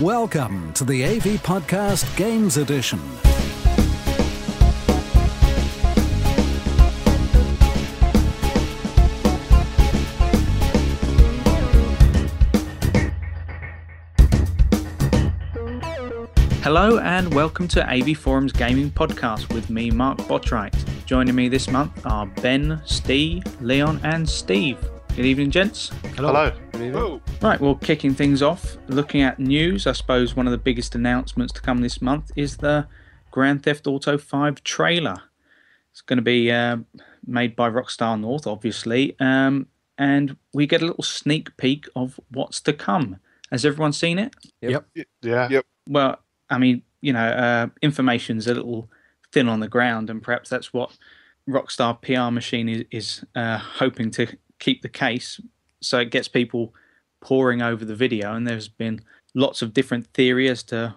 Welcome to the AV Podcast Games Edition. Hello and welcome to AV Forums Gaming Podcast with me, Mark Botwright. Joining me this month are Ben, Steve, Leon, and Steve. Good evening, gents. Hello. Right, well, kicking things off, looking at news, I suppose one of the biggest announcements to come this month is the Grand Theft Auto 5 trailer. It's going to be uh, made by Rockstar North, obviously, um, and we get a little sneak peek of what's to come. Has everyone seen it? Yep. Yeah. Yep. Well, I mean, you know, uh, information's a little thin on the ground, and perhaps that's what Rockstar PR machine is, is uh, hoping to keep the case. So it gets people poring over the video, and there's been lots of different theories as to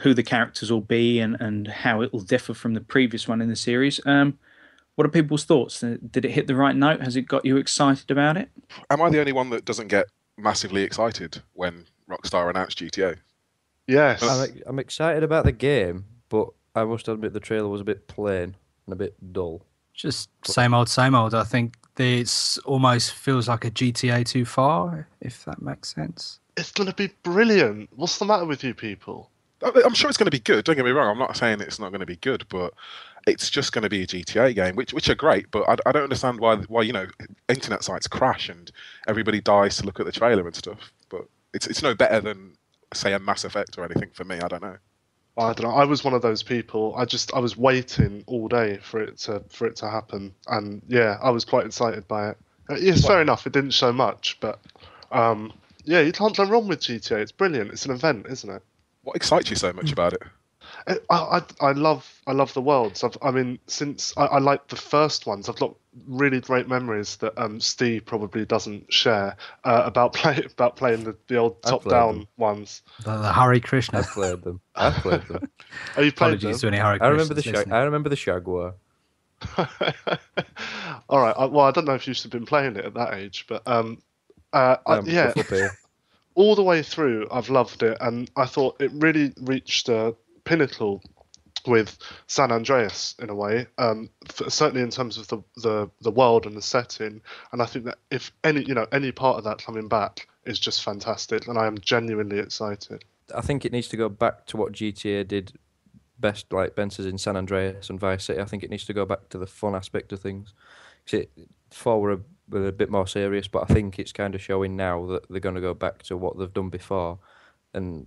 who the characters will be and, and how it will differ from the previous one in the series. Um, what are people's thoughts? Did it hit the right note? Has it got you excited about it? Am I the only one that doesn't get massively excited when Rockstar announced GTA? Yes. I'm, I'm excited about the game, but I must admit the trailer was a bit plain and a bit dull. Just same old, same old. I think it's almost feels like a GTA too far, if that makes sense. It's going to be brilliant. What's the matter with you people? I- I'm sure it's going to be good. Don't get me wrong. I'm not saying it's not going to be good, but it's just going to be a GTA game, which which are great. But I, I don't understand why why you know internet sites crash and everybody dies to look at the trailer and stuff. But it's it's no better than say a Mass Effect or anything for me. I don't know. I don't know. I was one of those people. I just I was waiting all day for it to for it to happen, and yeah, I was quite excited by it. Uh, Yes, fair enough. It didn't show much, but um, yeah, you can't go wrong with GTA. It's brilliant. It's an event, isn't it? What excites you so much about it? I, I, I love I love the worlds. I've, I mean, since I, I like the first ones, I've got really great memories that um, Steve probably doesn't share uh, about play about playing the, the old top down them. ones. The, the Hare Krishna. I've played them. I've played them. Oh, you played Apologies them? to any Hare I remember the shag- listening. I remember the Jaguar. All right. I, well, I don't know if you should have been playing it at that age, but um, uh, I- yeah, all the way through, I've loved it, and I thought it really reached a pinnacle with San Andreas in a way. Um, f- certainly in terms of the, the the world and the setting, and I think that if any you know any part of that coming back is just fantastic, and I am genuinely excited. I think it needs to go back to what GTA did best, like Ben in San Andreas and Vice City. I think it needs to go back to the fun aspect of things. 'Cause it, four were a, were a bit more serious, but I think it's kind of showing now that they're going to go back to what they've done before, and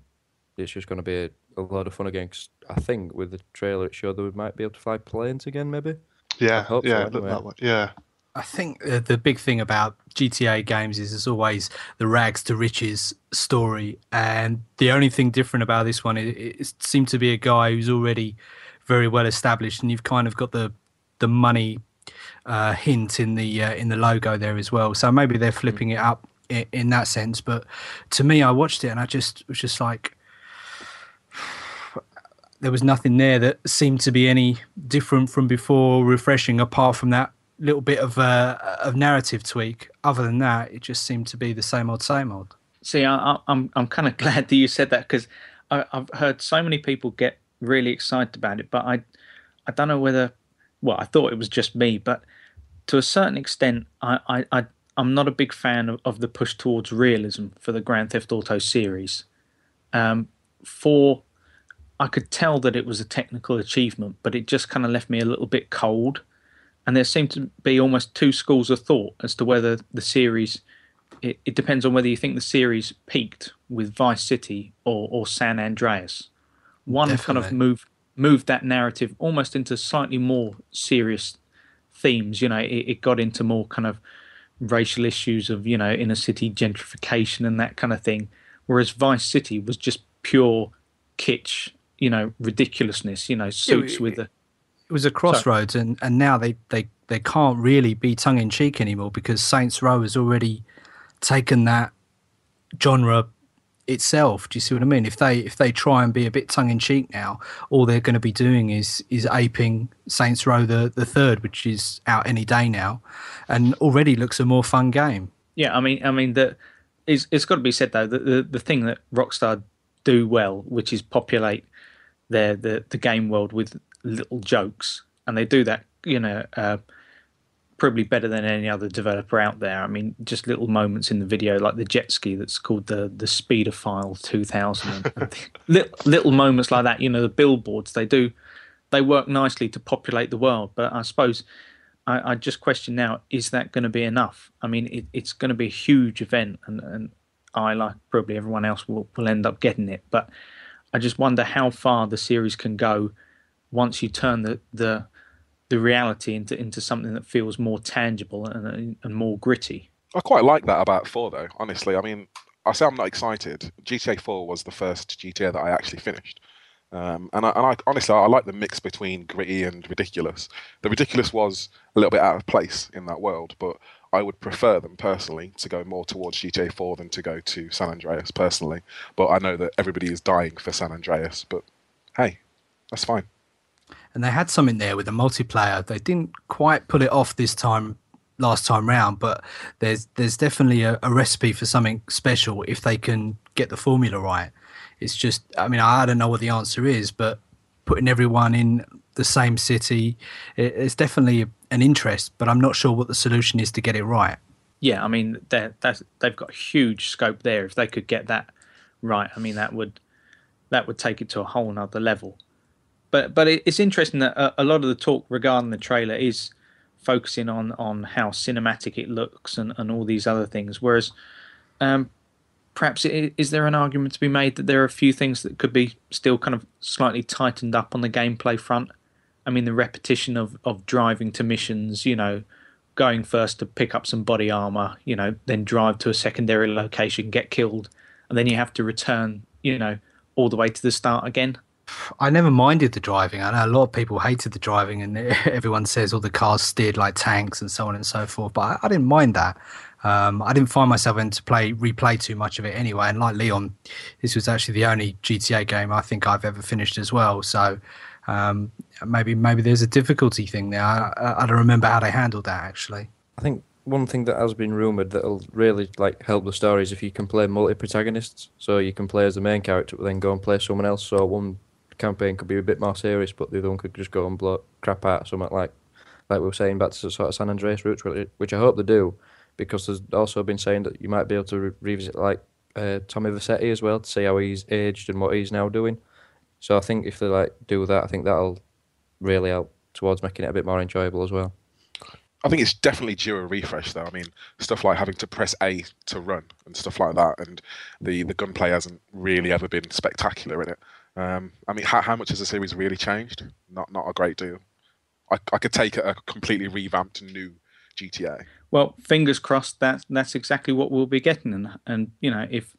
it's just going to be a, a lot of fun again. 'cause I think with the trailer it showed that we might be able to fly planes again, maybe. Yeah, hope so, yeah, it anyway. that way. Yeah, I think uh, the big thing about GTA games is it's always the rags to riches story, and the only thing different about this one is it, it seemed to be a guy who's already very well established, and you've kind of got the the money uh, hint in the uh, in the logo there as well. So maybe they're flipping it up in, in that sense. But to me, I watched it and I just was just like, there was nothing there that seemed to be any different from before, refreshing apart from that little bit of uh, of narrative tweak. Other than that, it just seemed to be the same old, same old. See, I, I- I'm I'm kind of glad that you said that because I've heard so many people get really excited about it, but I I don't know whether well I thought it was just me, but to a certain extent, I I, I I'm not a big fan of, of the push towards realism for the Grand Theft Auto series. Um, for I could tell that it was a technical achievement, but it just kind of left me a little bit cold. And there seemed to be almost two schools of thought as to whether the series it, it depends on whether you think the series peaked with Vice City or, or San Andreas. One kind of moved moved that narrative almost into slightly more serious themes. You know, it, it got into more kind of racial issues of you know inner city gentrification and that kind of thing, whereas Vice City was just pure kitsch. You know, ridiculousness. You know, suits it- with the It was a crossroads, and, and now they, they, they can't really be tongue in cheek anymore because Saints Row has already taken that genre itself. Do you see what I mean? If they if they try and be a bit tongue in cheek now, all they're going to be doing is is aping Saints Row the the third, which is out any day now, and already looks a more fun game. Yeah, I mean, I mean that it's, it's got to be said though that the the thing that Rockstar do well, which is populate their the the game world with little jokes, and they do that, you know. Uh, probably better than any other developer out there. I mean, just little moments in the video, like the jet ski that's called the the Speedophile 2000. little, little moments like that, you know, the billboards they do, they work nicely to populate the world. But I suppose I, I just question now: is that going to be enough? I mean, it, it's going to be a huge event, and and I, like probably everyone else, will will end up getting it. But I just wonder how far the series can go once you turn the the the reality into into something that feels more tangible and and more gritty. I quite like that about four, though. Honestly, I mean, I say I'm not excited. GTA Four was the first GTA that I actually finished, um, and I, and I honestly I like the mix between gritty and ridiculous. The ridiculous was a little bit out of place in that world, but I would prefer them personally to go more towards GTA 4 than to go to San Andreas personally. But I know that everybody is dying for San Andreas, but hey, that's fine and they had something there with the multiplayer. They didn't quite pull it off this time last time round, but there's there's definitely a, a, recipe for something special if they can get the formula right. It's just, I mean, I don't know what the answer is, but putting everyone in the same city, it, it's definitely an interest. But I'm not sure what the solution is to get it right. Yeah, I mean, they've got huge scope there. If they could get that right, I mean, that would that would take it to a whole nother level but but it's interesting that a, a, lot of the talk regarding the trailer is focusing on on how cinematic it looks and, and all these other things. Whereas, um, perhaps it, is there an argument to be made that there are a few things that could be still kind of slightly tightened up on the gameplay front? I mean, the repetition of of driving to missions, you know, going first to pick up some body armor, you know, then drive to a secondary location, get killed, and then you have to return, you know, all the way to the start again. I never minded the driving. I know a lot of people hated the driving, and everyone says all the cars steered like tanks and so on and so forth. But I, didn't mind that. Um, I didn't find myself into play replay too much of it anyway. And like Leon, this was actually the only GTA game I think I've ever finished as well. So um, maybe maybe there's a difficulty thing there. I, I don't remember how they handled that actually. I think one thing that has been rumored that'll really like help the story is if you can play multi protagonists. So you can play as the main character, but then go and play someone else. So one campaign could be a bit more serious, but the other one could just go and blow crap out something like like we were saying back to sort of San Andreas roots, which I hope they do, because there's also been saying that you might be able to re- revisit like uh, Tommy Vercetti as well to see how he's aged and what he's now doing. So I think if they like do that, I think that'll really help towards making it a bit more enjoyable as well. I think it's definitely due a refresh, though. I mean, stuff like having to press A to run and stuff like that, and the the gunplay hasn't really ever been spectacular in it. Um, I mean, how, how much has the series really changed? Not not a great deal. I, I could take a completely revamped new GTA. Well, fingers crossed that that's exactly what we'll be getting, and and you know if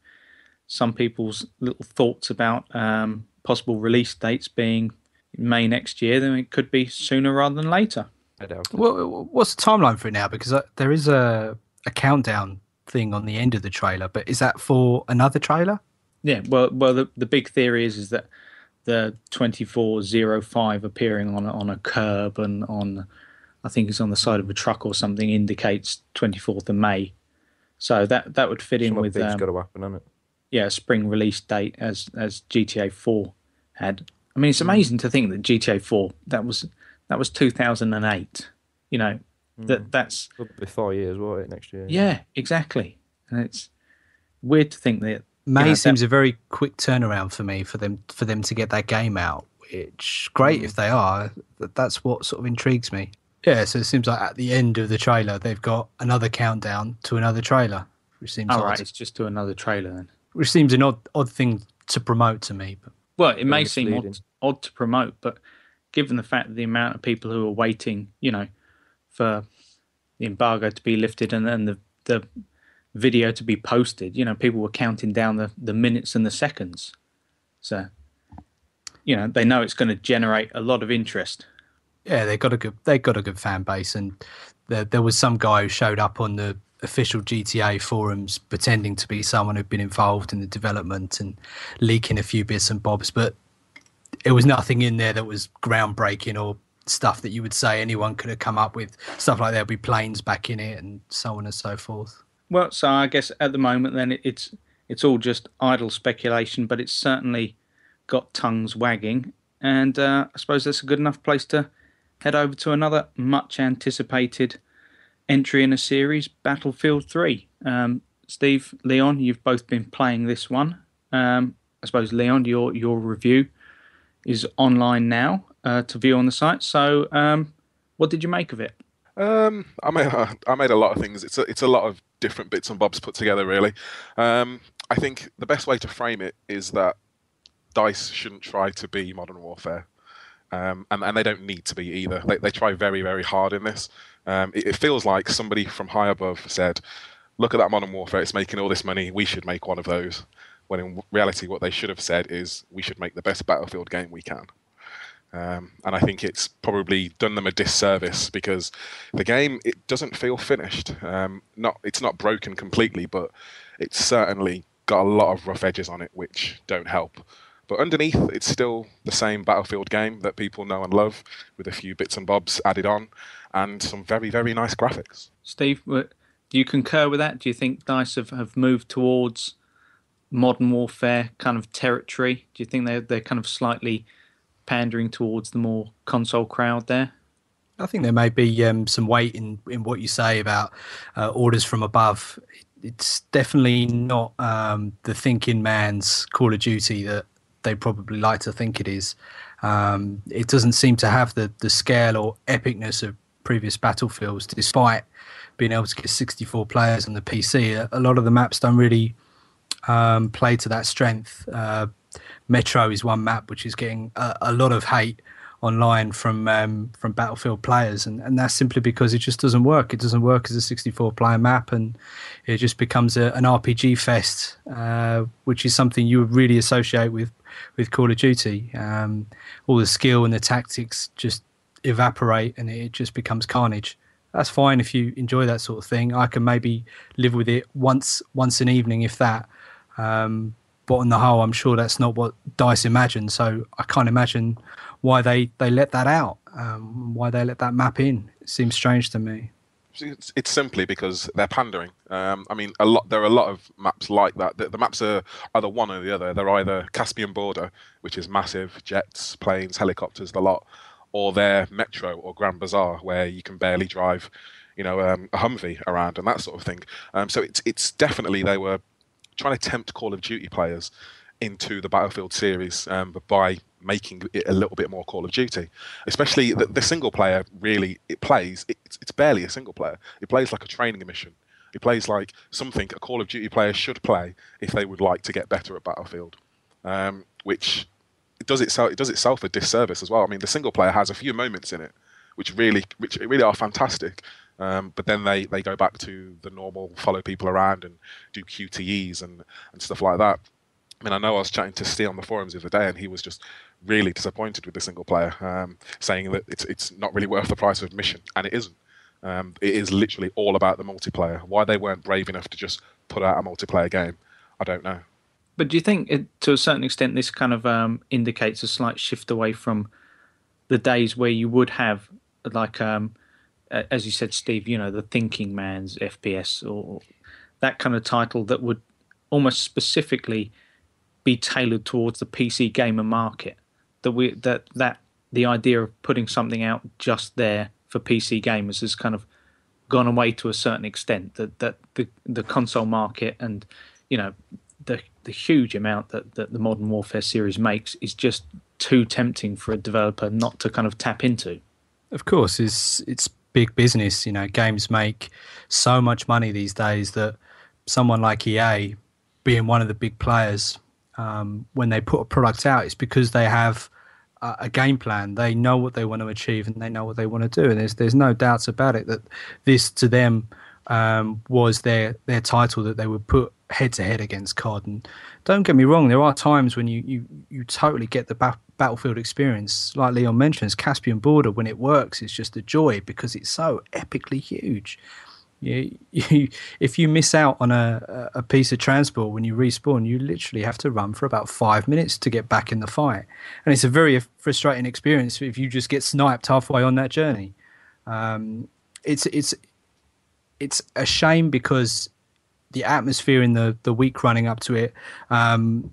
some people's little thoughts about um, possible release dates being May next year, then it could be sooner rather than later. I doubt. Well, what's the timeline for it now? Because uh, there is a a countdown thing on the end of the trailer, but is that for another trailer? Yeah, well, well, the, the big theory is is that the twenty four zero five appearing on a, on a curb and on, I think it's on the side of a truck or something, indicates twenty fourth of May. So that that would fit in with. Um, got to happen, hasn't it? Yeah, spring release date as as GTA four had. I mean, it's hmm. amazing mm. to think that GTA four that was that was two thousand and eight. You know, mm. that that's It'll be four years, won't it? Next year. Yeah, exactly. And it's weird to think that May you know, seems that, a very quick turnaround for me for them for them to get that game out. Which great mm. if they are. That's what sort of intrigues me. Yeah, so it seems like at the end of the trailer they've got another countdown to another trailer, which seems all right. It's just to another trailer then. Which seems an odd odd thing to promote to me. But well, it may seem odd, odd to promote, but given the fact that the amount of people who are waiting, you know, for the embargo to be lifted and then the the video to be posted, you know, people were counting down the, the minutes and the seconds. So, you know, they know it's going to generate a lot of interest. Yeah, they got a good they got a good fan base, and there, there was some guy who showed up on the official GTA forums pretending to be someone who'd been involved in the development and leaking a few bits and bobs, but it was nothing in there that was groundbreaking or stuff that you would say anyone could have come up with. Stuff like there'll be planes back in it and so on and so forth. Well, so I guess at the moment, then it's it's all just idle speculation, but it's certainly got tongues wagging. And uh, I suppose that's a good enough place to head over to another much anticipated entry in a series, Battlefield 3. Um, Steve, Leon, you've both been playing this one. Um, I suppose, Leon, your, your review is online now uh, to view on the site. So, um, what did you make of it? Um, I made I made a lot of things. It's a, it's a lot of different bits and bobs put together, really. Um, I think the best way to frame it is that Dice shouldn't try to be Modern Warfare. Um, and, and they don't need to be either. They, they try very, very hard in this. Um, it, it, feels like somebody from high above said, "Look at that Modern Warfare; it's making all this money. We should make one of those." When in reality, what they should have said is, "We should make the best Battlefield game we can." Um, and I think it's probably done them a disservice because the game it doesn't feel finished. Um, not it's not broken completely, but it's certainly got a lot of rough edges on it, which don't help. But underneath, it's still the same Battlefield game that people know and love, with a few bits and bobs added on, and some very, very nice graphics. Steve, do you concur with that? Do you think DICE have, have moved towards modern warfare kind of territory? Do you think they're, they're kind of slightly pandering towards the more console crowd there? I think there may be um, some weight in, in what you say about uh, orders from above. It's definitely not um, the thinking man's Call of Duty that they probably like to think it is. Um, it doesn't seem to have the, the scale or epicness of previous battlefields, despite being able to get 64 players on the PC. A, a lot of the maps don't really um, play to that strength. Uh, Metro is one map which is getting a, a lot of hate online from um, from Battlefield players, and, and that's simply because it just doesn't work. It doesn't work as a 64 player map, and it just becomes a, an RPG fest, uh, which is something you would really associate with with Call of Duty. Um, all the skill and the tactics just evaporate, and it just becomes carnage. That's fine if you enjoy that sort of thing. I can maybe live with it once once an evening, if that. Um, but on the whole, I'm sure that's not what Dice imagined. So I can't imagine why they, they let that out, um, why they let that map in. It seems strange to me. It's, it's simply because they're pandering. Um, I mean, a lot. There are a lot of maps like that. The, the, maps are either one or the other. They're either Caspian Border, which is massive, jets, planes, helicopters, the lot, or they're Metro or Grand Bazaar, where you can barely drive, you know, um, a Humvee around and that sort of thing. Um, so it's it's definitely they were trying to tempt Call of Duty players into the Battlefield series um, by making it a little bit more Call of Duty. Especially the, the single player, really, it plays, it, it's, barely a single player. It plays like a training mission. It plays like something a Call of Duty player should play if they would like to get better at Battlefield, um, which it does itself it does itself a disservice as well. I mean, the single player has a few moments in it which really which really are fantastic, um, but then they, they go back to the normal follow people around and do QTEs and, and stuff like that. I mean, I know I was chatting to Steve on the forums the other day, and he was just really disappointed with the single player, um, saying that it's it's not really worth the price of admission, and it isn't. Um, it is literally all about the multiplayer. Why they weren't brave enough to just put out a multiplayer game, I don't know. But do you think, it, to a certain extent, this kind of um, indicates a slight shift away from the days where you would have, like, um, as you said, Steve, you know, the thinking man's FPS or that kind of title that would almost specifically be tailored towards the PC gamer market. That we that that the idea of putting something out just there for PC gamers has kind of gone away to a certain extent. That that the the console market and you know the the huge amount that, that the Modern Warfare series makes is just too tempting for a developer not to kind of tap into. Of course, it's it's big business. You know, games make so much money these days that someone like EA, being one of the big players, um, when they put a product out, it's because they have a, game plan. They know what they want to achieve and they know what they want to do. And there's there's no doubts about it that this to them um, was their their title that they would put head to head against COD. And don't get me wrong, there are times when you you, you totally get the ba- battlefield experience. Like Leon mentions, Caspian Border when it works, it's just a joy because it's so epically huge. You, you, if you miss out on a, a piece of transport when you respawn, you literally have to run for about five minutes to get back in the fight, and it's a very frustrating experience if you just get sniped halfway on that journey. Um, it's it's it's a shame because the atmosphere in the the week running up to it. Um,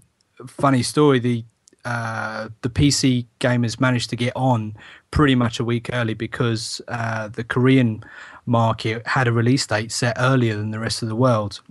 funny story, the uh, the PC gamers managed to get on pretty much a week early because uh, the Korean market had a release date set earlier than the rest of the world.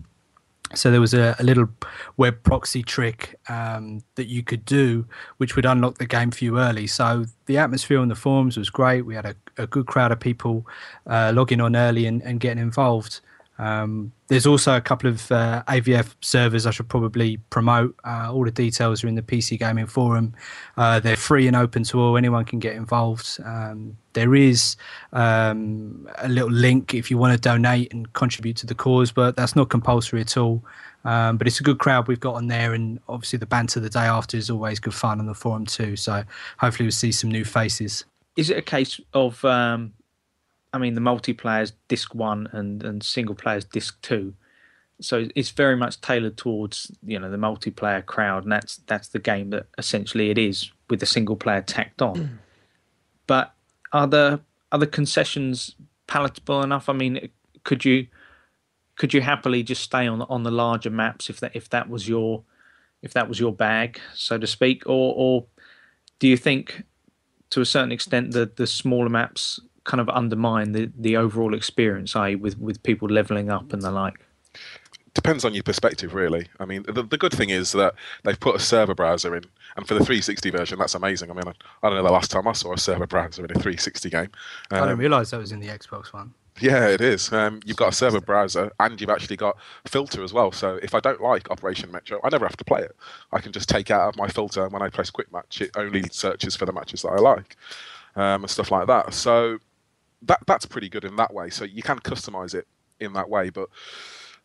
So there was a, a little web proxy trick um, that you could do, which would unlock the game for you early. So the atmosphere on the forums was great. We had a, a good crowd of people uh, logging on early and, and getting involved. Um, there's also a couple of uh, AVF servers I should probably promote. Uh, all the details are in the PC Gaming Forum. Uh, they're free and open to all. Anyone can get involved. Um, there is um, a little link if you want to donate and contribute to the cause, but that's not compulsory at all. Um, but it's a good crowd we've got on there, and obviously the banter the day after is always good fun on the forum too. So hopefully we'll see some new faces. Is it a case of um, I mean, the multiplayer's disc one and, and single player's disc two. So it's very much tailored towards you know the multiplayer crowd, and that's that's the game that essentially it is with the single player tacked on. Mm. but are the other concessions palatable enough? I mean, could you could you happily just stay on on the larger maps if that if that was your if that was your bag, so to speak, or or do you think to a certain extent the the smaller maps kind of undermine the, the overall experience, i.e., with, with people leveling up and the like? Depends on your perspective, really. I mean, the, the good thing is that they've put a server browser in, and for the 360 version, that's amazing. I mean, I, I don't know the last time I saw a server browser in a 360 game. Um, I didn't realise that was in the Xbox One. Yeah, it is. Um, you've got a server browser and you've actually got filter as well. So if I don't like Operation Metro, I never have to play it. I can just take out of my filter and when I press quick match, it only searches for the matches that I like um, and stuff like that. So that that's pretty good in that way. So you can customize it in that way, but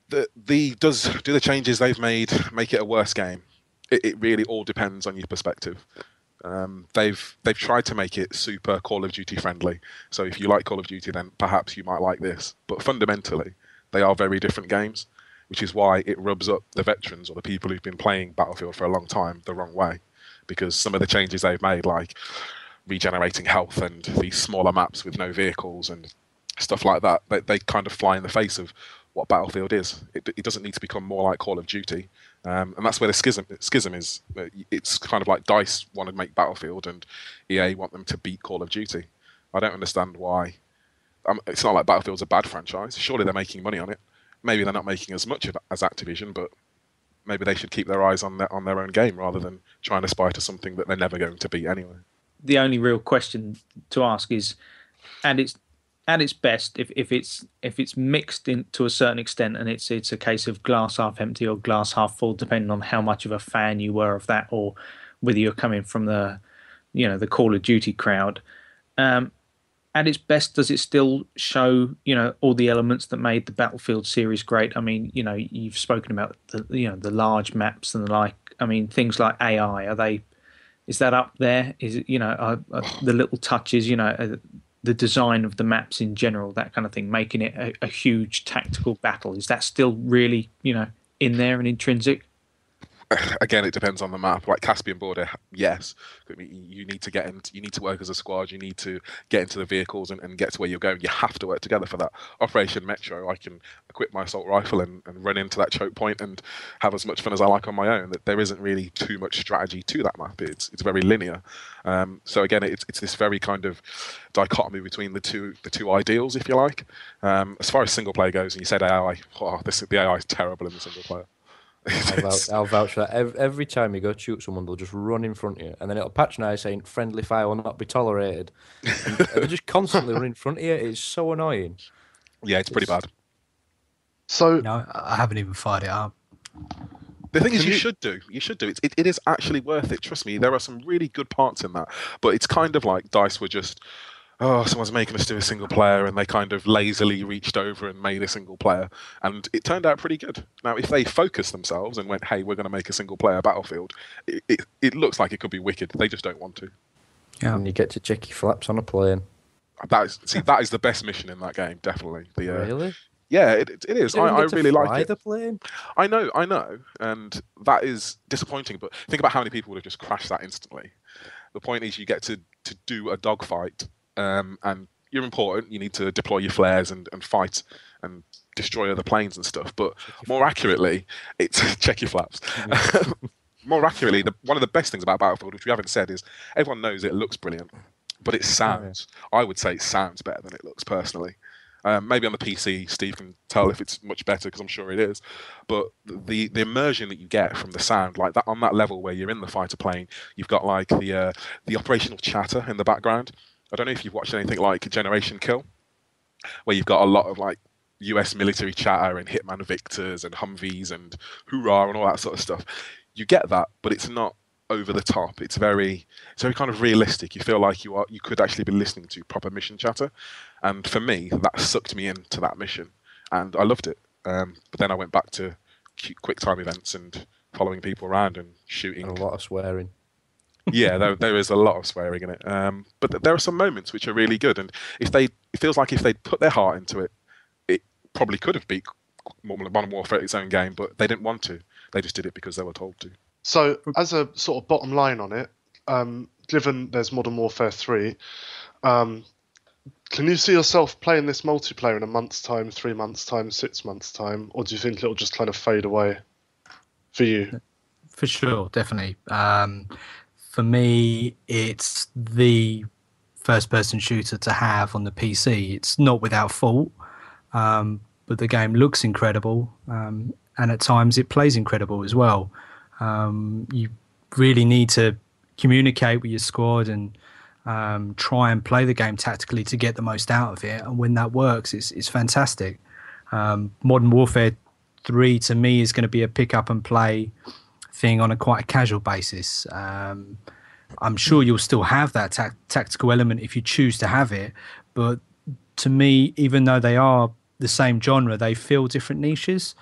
the the does do the changes they've made make it a worse game? It, it really all depends on your perspective. Um, they've they've tried to make it super Call of Duty friendly. So if you like Call of Duty, then perhaps you might like this. But fundamentally, they are very different games, which is why it rubs up the veterans or the people who've been playing Battlefield for a long time the wrong way. Because some of the changes they've made, like regenerating health and these smaller maps with no vehicles and stuff like that, they, they kind of fly in the face of what Battlefield is. It, it doesn't need to become more like Call of Duty, um, and that's where the schism schism is. It's kind of like Dice want to make Battlefield and EA want them to beat Call of Duty. I don't understand why. Um, it's not like Battlefield's a bad franchise. Surely they're making money on it. Maybe they're not making as much as Activision, but maybe they should keep their eyes on their on their own game rather than trying to aspire to something that they're never going to beat anyway the only real question to ask is, at its at its best, if, if it's if it's mixed in to a certain extent, and it's it's a case of glass half empty or glass half full, depending on how much of a fan you were of that, or whether you're coming from the, you know, the Call of Duty crowd. Um, at its best, does it still show you know all the elements that made the Battlefield series great? I mean, you know, you've spoken about the you know the large maps and the like. I mean, things like AI are they is that up there? Is you know the little touches, you know, uh, the design of the maps in general, that kind of thing, making it a, a huge tactical battle? Is that still really you know in there and intrinsic? again, it depends on the map. Like Caspian Border, yes, you need to get in. You need to work as a squad. You need to get into the vehicles and, and get to where you're going. You have to work together for that. Operation Metro, I can equip my assault rifle and, and run into that choke point and have as much fun as I like on my own. That there isn't really too much strategy to that map. It's it's very linear. Um, so again, it's it's this very kind of dichotomy between the two the two ideals, if you like. Um, as far as single player goes, and you said AI, oh, this the AI is terrible in the single player. I'll, vouch, I'll vouch for that. Every, every, time you go to shoot someone, they'll just run in front of you, and then it'll patronise saying "friendly fire will not be tolerated." and, they just constantly run in front of you. It's so annoying. Yeah, it's pretty bad. So no, I haven't even fired it up. The thing is, you, you, should do. You should do. It's, it, it is actually worth it. Trust me. There are some really good parts in that, but it's kind of like Dice were just oh, someone's making us do a single player, and they kind of lazily reached over and made a single player, and it turned out pretty good. Now, if they focused themselves and went, hey, we're going to make a single player Battlefield, it, it, it, looks like it could be wicked. They just don't want to. Yeah, and you get to check your flaps on a plane. That is, see, that is the best mission in that game, definitely. The, uh, really? Yeah, it, it is. I, I really like it. The plane? I know, I know, and that is disappointing. But think about how many people would have just crashed that instantly. The point is, you get to to do a dogfight um, and you're important. You need to deploy your flares and, and fight and destroy other planes and stuff. But more accurately, it's check your flaps. more accurately, the, one of the best things about Battlefield, which we haven't said, is everyone knows it looks brilliant, but it sounds. I would say it sounds better than it looks personally. Um, maybe on the PC, Steve can tell if it's much better because I'm sure it is. But the the immersion that you get from the sound, like that on that level where you're in the fighter plane, you've got like the uh, the operational chatter in the background. I don't know if you've watched anything like Generation Kill, where you've got a lot of like US military chatter and Hitman Victors and Humvees and hoorah and all that sort of stuff. You get that, but it's not over the top. It's very it's very kind of realistic. You feel like you are you could actually be listening to proper mission chatter, and for me that sucked me into that mission, and I loved it. Um, but then I went back to quick time events and following people around and shooting. And a lot of swearing. Yeah, there, there is a lot of swearing in it. Um, but th- there are some moments which are really good, and if they, it feels like if they'd put their heart into it, it probably could have beat Modern Warfare its own game, but they didn't want to. They just did it because they were told to. So, as a sort of bottom line on it, um, given there's Modern Warfare 3, um, can you see yourself playing this multiplayer in a month's time, three months' time, six months' time, or do you think it'll just kind of fade away for you? For sure, definitely. Um, for me, it's the first person shooter to have on the PC. It's not without fault, um, but the game looks incredible, um, and at times it plays incredible as well. Um, you really need to communicate with your squad and um, try and play the game tactically to get the most out of it. And when that works, it's, it's fantastic. Um, Modern Warfare 3 to me is going to be a pick up and play thing on a quite a casual basis. Um, I'm sure you'll still have that ta- tactical element if you choose to have it. But to me, even though they are the same genre, they fill different niches.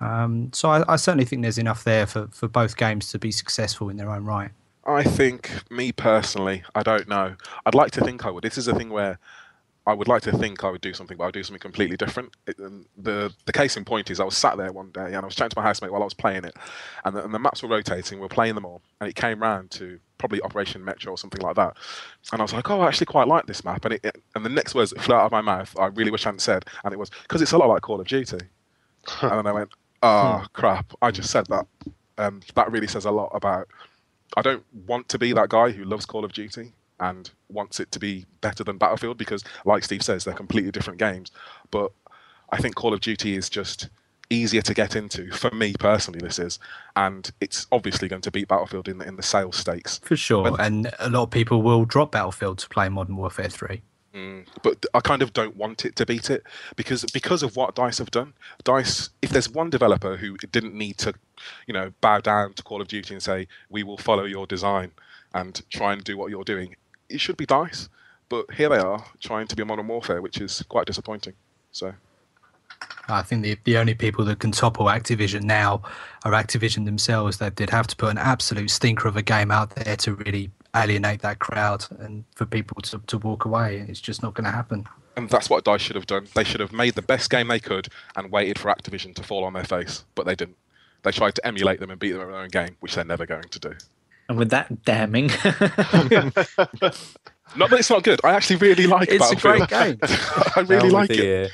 Um, so I, I, certainly think there's enough there for, for both games to be successful in their own right. I think, me personally, I don't know. I'd like to think I would. This is a thing where I would like to think I would do something, but I would do something completely different. It, the the case in point is I was sat there one day and I was chatting to my housemate while I was playing it, and the, and the maps were rotating. We were playing them all, and it came round to probably Operation Metro or something like that. And I was like, oh, I actually quite like this map. And it, it and the next words that flew out of my mouth, I really wish I hadn't said, and it was because it's a lot like Call of Duty. and then I went, oh hmm. crap, I just said that. and that really says a lot about. I don't want to be that guy who loves Call of Duty and wants it to be better than Battlefield because, like Steve says, they're completely different games. But I think Call of Duty is just easier to get into for me personally. This is, and it's obviously going to beat Battlefield in the, in the sales stakes for sure. But, and a lot of people will drop Battlefield to play Modern Warfare Three. Mm, but I kind of don't want it to beat it because because of what Dice have done. Dice, if there's one developer who didn't need to, you know, bow down to Call of Duty and say we will follow your design and try and do what you're doing, it should be Dice. But here they are trying to be a Modern Warfare, which is quite disappointing. So. I think the the only people that can topple Activision now are Activision themselves. That did have to put an absolute stinker of a game out there to really alienate that crowd and for people to, to walk away. It's just not going to happen. And that's what DICE should have done. They should have made the best game they could and waited for Activision to fall on their face, but they didn't. They tried to emulate them and beat them in their own game, which they're never going to do. And with that damning. not that it's not good. I actually really like it. It's a great game. I really like it.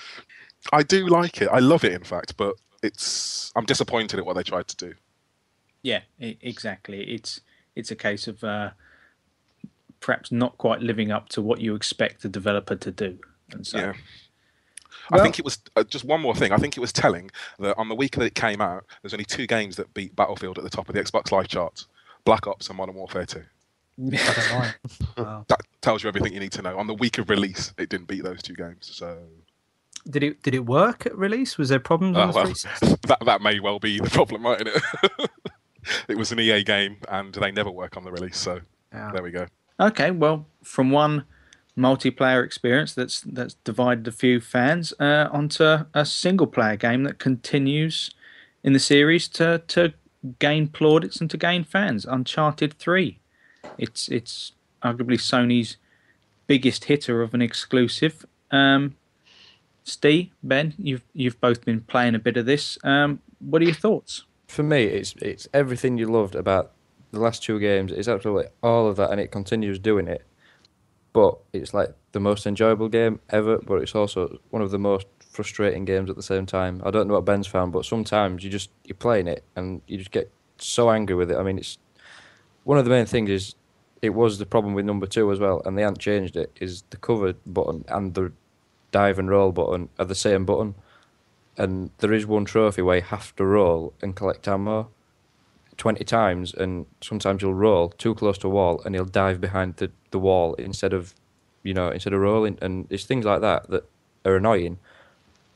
I do like it. I love it, in fact, but it's I'm disappointed at what they tried to do. Yeah, exactly. It's it's a case of uh, perhaps not quite living up to what you expect a developer to do. And so, yeah. I think it was uh, just one more thing. I think it was telling that on the week that it came out, there's only two games that beat Battlefield at the top of the Xbox Live charts: Black Ops and Modern Warfare 2. wow. That tells you everything you need to know. On the week of release, it didn't beat those two games. So, did it did it work at release? Was there problems? Uh, well, that that may well be the problem, right? It? it was an EA game, and they never work on the release. So yeah. there we go. Okay, well, from one multiplayer experience that's that's divided a few fans uh, onto a single player game that continues in the series to to gain plaudits and to gain fans. Uncharted Three, it's it's arguably Sony's biggest hitter of an exclusive. Um, Steve, Ben, you've you've both been playing a bit of this. Um, what are your thoughts? For me, it's it's everything you loved about the last two games, it's absolutely all of that, and it continues doing it. But it's like the most enjoyable game ever. But it's also one of the most frustrating games at the same time. I don't know what Ben's found, but sometimes you just you're playing it and you just get so angry with it. I mean, it's one of the main things is it was the problem with number two as well, and they haven't changed it. Is the cover button and the dive and roll button are the same button, and there is one trophy where you have to roll and collect ammo twenty times, and sometimes you'll roll too close to a wall and you'll dive behind the, the wall instead of, you know, instead of rolling, and it's things like that that are annoying.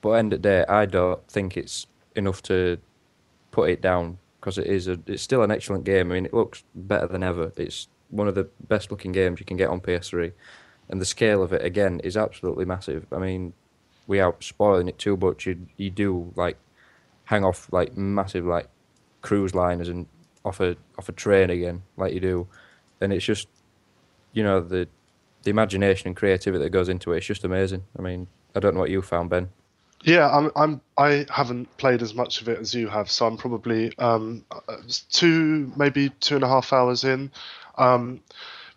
But end of day, I don't think it's enough to put it down because it is a, it's still an excellent game. I mean, it looks better than ever. It's one of the best looking games you can get on PS3, and the scale of it again is absolutely massive. I mean, without spoiling it too much, you you do like hang off like massive like cruise liners and off a off a train again like you do, and it's just you know the the imagination and creativity that goes into it. It's just amazing. I mean, I don't know what you found, Ben. Yeah, I'm. I'm. I haven't played as much of it as you have, so I'm probably um, two, maybe two and a half hours in. Um,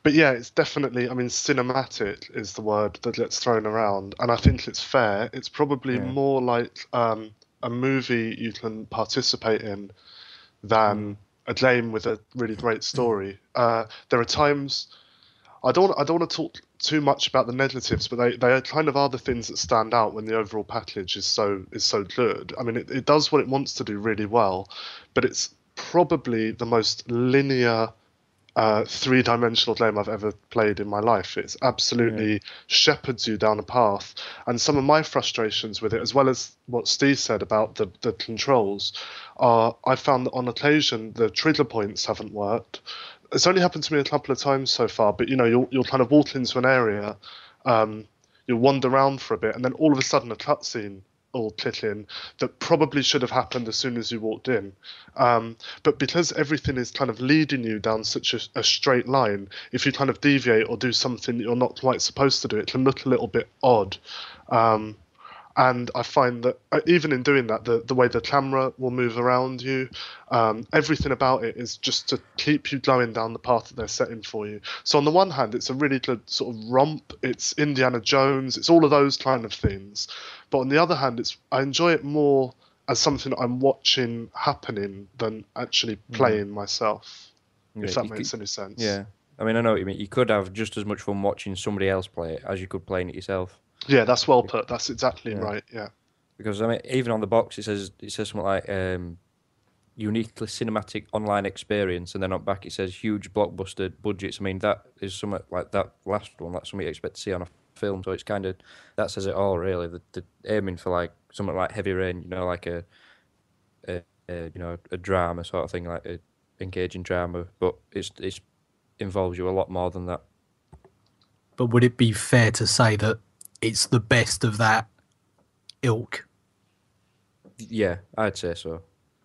but yeah, it's definitely. I mean, cinematic is the word that gets thrown around, and I think it's fair. It's probably Yeah. more like um, a movie you can participate in than a game with a really great story. Uh, there are times I don't I don't want to talk too much about the negatives, but they, they kind of are the things that stand out when the overall package is so is so good. I mean, it, it does what it wants to do really well, but it's probably the most linear uh, three dimensional game I've ever played in my life. It's absolutely shepherds you down a path. And some of my frustrations with it, as well as what Steve said about the, the controls, are I found that on occasion the trigger points haven't worked. It's only happened to me a couple of times so far, but you know, you'll, you'll kind of walk into an area, um, you'll wander around for a bit, and then all of a sudden a cutscene will click in that probably should have happened as soon as you walked in. Um, but because everything is kind of leading you down such a, a straight line, if you kind of deviate or do something that you're not quite supposed to do, it can look a little bit odd. Um, and I find that uh, even in doing that, the, the way the camera will move around you, um, everything about it is just to keep you going down the path that they're setting for you. So on the one hand, it's a really good sort of romp. It's Indiana Jones. It's all of those kind of things. But on the other hand, it's I enjoy it more as something I'm watching happening than actually playing myself. Yeah, if that makes could- any sense. Yeah, I mean, I know what you mean. You could have just as much fun watching somebody else play it as you could playing it yourself. Yeah, that's well put. That's exactly Yeah. right. Yeah. Because I mean, even on the box, it says it says something like um, uniquely cinematic online experience, and then on back it says huge blockbuster budgets. I mean, that is something like that last one. That's something you expect to see on a film. So it's kind of that says it all, really. The, the aiming for like something like Heavy Rain, you know, like a, a, a you know a drama sort of thing, like a engaging drama, but it's it's involves you a lot more than that. But would it be fair to say that it's the best of that ilk? Yeah, I'd say so.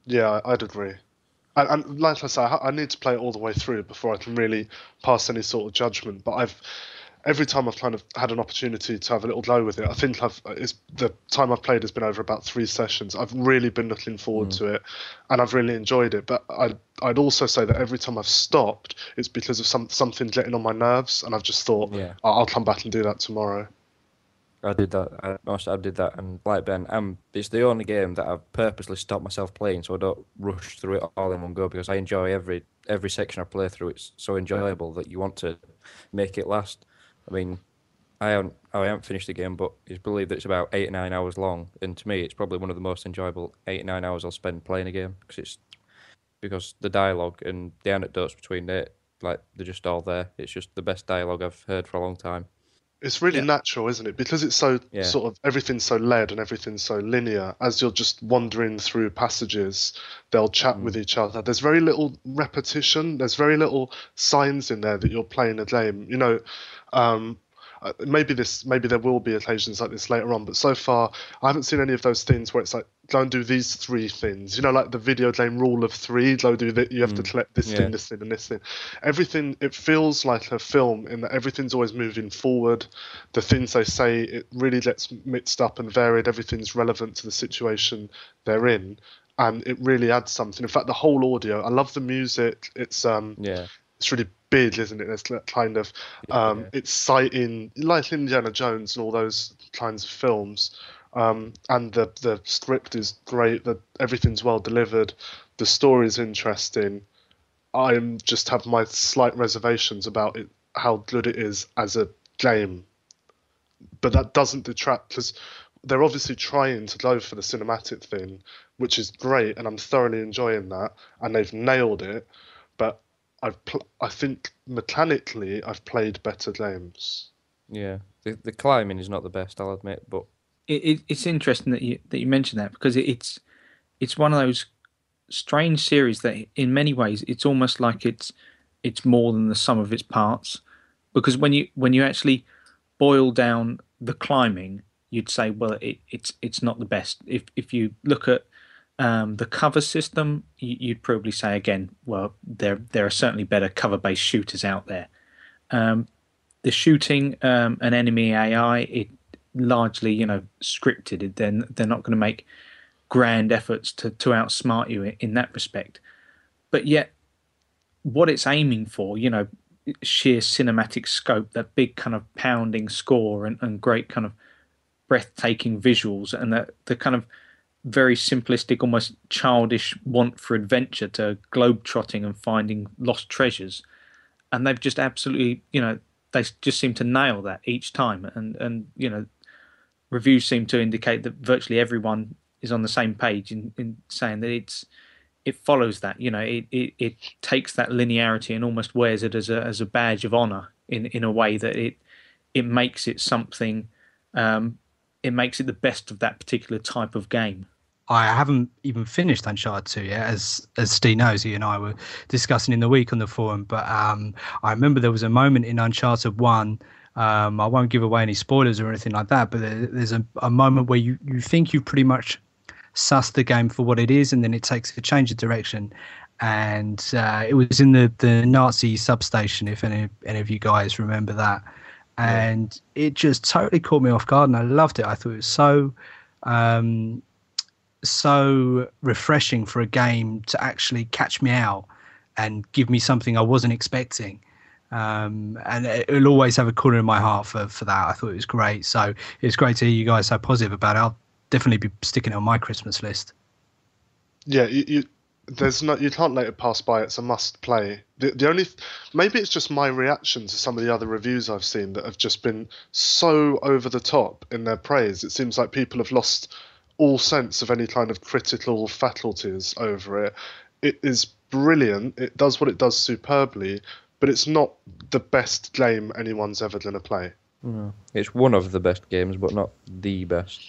Yeah, I- I'd agree. And, and like I say, I I need to play it all the way through before I can really pass any sort of judgment. But I've every time I've kind of had an opportunity to have a little go with it, I think I've it's the time I've played has been over about three sessions. I've really been looking forward mm. to it, and I've really enjoyed it. But I'd I'd also say that every time I've stopped, it's because of some something getting on my nerves, and I've just thought Yeah. I'll, I'll come back and do that tomorrow. I did that. I, I did that, and like Ben, um, it's the only game that I've purposely stopped myself playing, so I don't rush through it all in one go because I enjoy every every section I play through. It's so enjoyable that you want to make it last. I mean, I haven't I haven't finished the game, but it's believed that it's about eight or nine hours long, and to me, it's probably one of the most enjoyable eight or nine hours I'll spend playing a game because it's because the dialogue and the anecdotes between it, like they're just all there. It's just the best dialogue I've heard for a long time. It's really natural, isn't it? Because it's so Yeah. sort of everything's so led and everything's so linear. As you're just wandering through passages, they'll chat with each other. There's very little repetition. There's very little signs in there that you're playing a game. You know, um, uh, maybe this, maybe there will be occasions like this later on. But so far, I haven't seen any of those things where it's like go and do these three things. You know, like the video game rule of three. Go do that. You have to collect this yeah. thing, this thing, and this thing. Everything. It feels like a film in that everything's always moving forward. The things they say, it really gets mixed up and varied. Everything's relevant to the situation they're in, and it really adds something. In fact, the whole audio. I love the music. It's um, Yeah. It's really big, isn't it? It's kind of um, yeah. it's citing like Indiana Jones and all those kinds of films. um, and the the script is great. That everything's well delivered. The story's interesting. I just have my slight reservations about it, how good it is as a game. But that doesn't detract because they're obviously trying to go for the cinematic thing, which is great, and I'm thoroughly enjoying that, and they've nailed it. But I've pl- I think mechanically I've played better games. Yeah, the, the climbing is not the best, I'll admit, but it, it, it's interesting that you that you mentioned that because it, it's it's one of those strange series that in many ways it's almost like it's it's more than the sum of its parts because when you when you actually boil down the climbing you'd say well it, it's it's not the best if if you look at um, the cover system you'd probably say again well there there are certainly better cover based shooters out there um, the shooting um, an enemy AI it largely you know scripted then they're not going to make grand efforts to, to outsmart you in, in that respect. But yet, what it's aiming for, you know, sheer cinematic scope, that big kind of pounding score and, and great kind of breathtaking visuals, and the, the kind of very simplistic, almost childish want for adventure to globetrotting and finding lost treasures. And they've just absolutely, you know, they just seem to nail that each time. And, and you know, reviews seem to indicate that virtually everyone is on the same page in, in saying that it's it follows that you know it, it, it takes that linearity and almost wears it as a as a badge of honor in in a way that it it makes it something um, it makes it the best of that particular type of game. I haven't even finished Uncharted 2 yet, as as Steve knows, he and I were discussing in the week on the forum. But um, I remember there was a moment in Uncharted 1 um, I won't give away any spoilers or anything like that, but there's a, a moment where you, you think you've pretty much sussed the game for what it is, and then it takes a change of direction. And uh, it was in the, the Nazi substation, if any, any of you guys remember that. And yeah. it just totally caught me off guard, and I loved it. I thought it was so um, so refreshing for a game to actually catch me out and give me something I wasn't expecting. Um, and it'll always have a corner in my heart for, for that. I thought it was great. So it's great to hear you guys so positive about it. I'll definitely be sticking it on my Christmas list. Yeah, you, you there's no you can't let it pass by. It's a must play. The the only maybe it's just my reaction to some of the other reviews I've seen that have just been so over the top in their praise. It seems like people have lost all sense of any kind of critical faculties over it. It is brilliant. It does what it does superbly, but it's not the best game anyone's ever going to play. No. It's one of the best games, but not the best.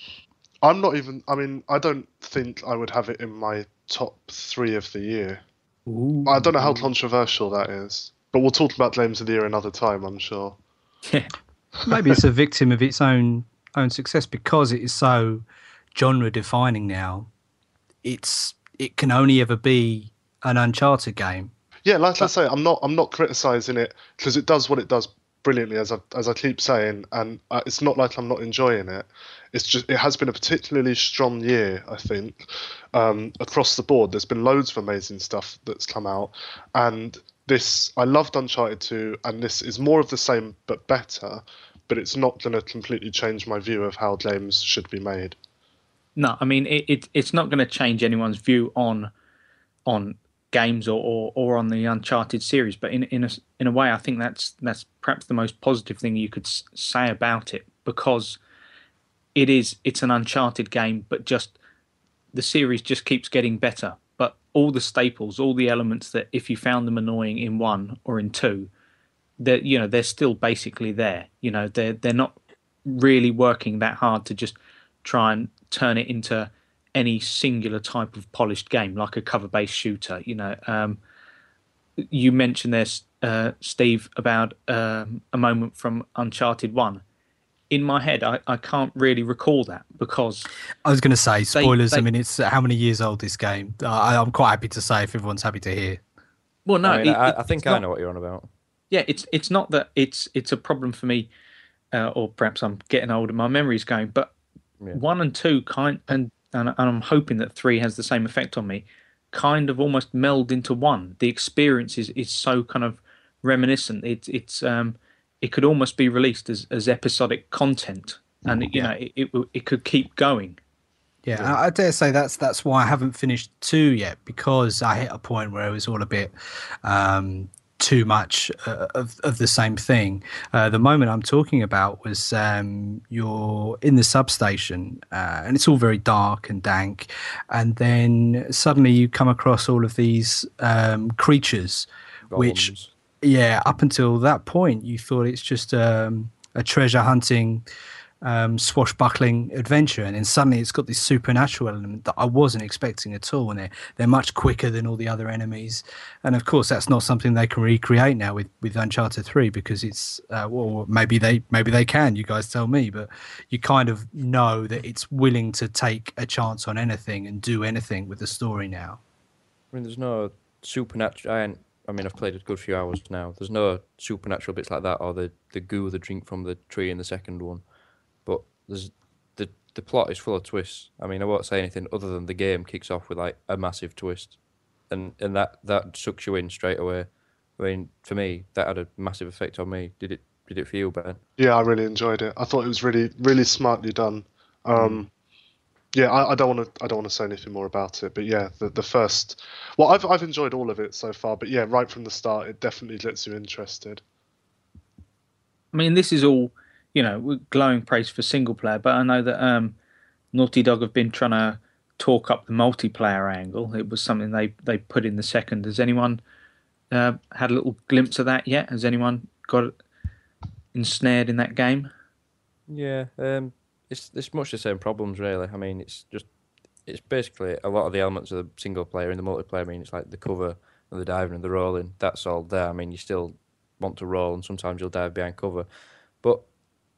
I'm not even. I mean, I don't think I would have it in my top three of the year. Ooh. I don't know how controversial that is, but we'll talk about games of the year another time. I'm sure. Maybe it's a victim of its own own success because it is so genre defining now. It's it can only ever be an Uncharted game. Yeah, like but, I say, I'm not I'm not criticizing it because it does what it does brilliantly, as I as I keep saying, and uh, it's not like I'm not enjoying it. It's just it has been a particularly strong year, I think, um, across the board. There's been loads of amazing stuff that's come out, and this I loved Uncharted 2, and this is more of the same but better. But it's not going to completely change my view of how games should be made. No, I mean it, it it's not going to change anyone's view on on games or, or, or on the Uncharted series. But in in a in a way, I think that's that's perhaps the most positive thing you could say about it because it is it's an Uncharted game, but just the series just keeps getting better. But all the staples, all the elements that if you found them annoying in one or in two, that you know they're still basically there. You know they're they're not really working that hard to just try and turn it into any singular type of polished game, like a cover-based shooter. You know, um, you mentioned this, uh, Steve, about um, a moment from Uncharted One. In my head, I, I can't really recall that because I was going to say spoilers. They, they, I mean, it's how many years old this game? I, I'm quite happy to say if everyone's happy to hear. Well, no, I, mean, it, I, I think I not, know what you're on about. Yeah, it's it's not that it's it's a problem for me, uh, or perhaps I'm getting older. My memory's going, but yeah. one and two kind and and, and I'm hoping that three has the same effect on me, kind of almost meld into one. The experience is, is so kind of reminiscent. It, it's um, it could almost be released as, as episodic content and you Yeah. know it, it it could keep going. Yeah, and I dare say that's that's why I haven't finished two yet because I hit a point where it was all a bit um, too much uh, of of the same thing. Uh, the moment I'm talking about was um, you're in the substation uh, and it's all very dark and dank, and then suddenly you come across all of these um, creatures, which yeah, up until that point, you thought it's just um, a treasure hunting, um, swashbuckling adventure, and then suddenly it's got this supernatural element that I wasn't expecting at all. And they're they're much quicker than all the other enemies, and of course that's not something they can recreate now with with Uncharted Three because it's uh, well maybe they maybe they can. You guys tell me, but you kind of know that it's willing to take a chance on anything and do anything with the story now. I mean, there's no supernatural. I, I mean, I've played a good few hours now. There's no supernatural bits like that, or the the goo, the drink from the tree in the second one. But there's the the plot is full of twists. I mean, I won't say anything other than the game kicks off with like a massive twist, and and that that sucks you in straight away. I mean, for me, that had a massive effect on me. Did it? Did it feel Ben? Yeah, I really enjoyed it. I thought it was really, really smartly done. Um, yeah, I, I don't want to, I don't want to say anything more about it, but yeah, the the first, well, I've I've enjoyed all of it so far, but yeah, right from the start, it definitely gets you interested. I mean, this is all, you know, glowing praise for single player, but I know that um, Naughty Dog have been trying to talk up the multiplayer angle. It was something they, they put in the second. Has anyone uh, had a little glimpse of that yet? Has anyone got ensnared in that game? Yeah, um, it's it's much the same problems really. I mean, it's just it's basically a lot of the elements of the single player in the multiplayer. I mean, it's like the cover and the diving and the rolling. That's all there. I mean, you still want to roll, and sometimes you'll dive behind cover, but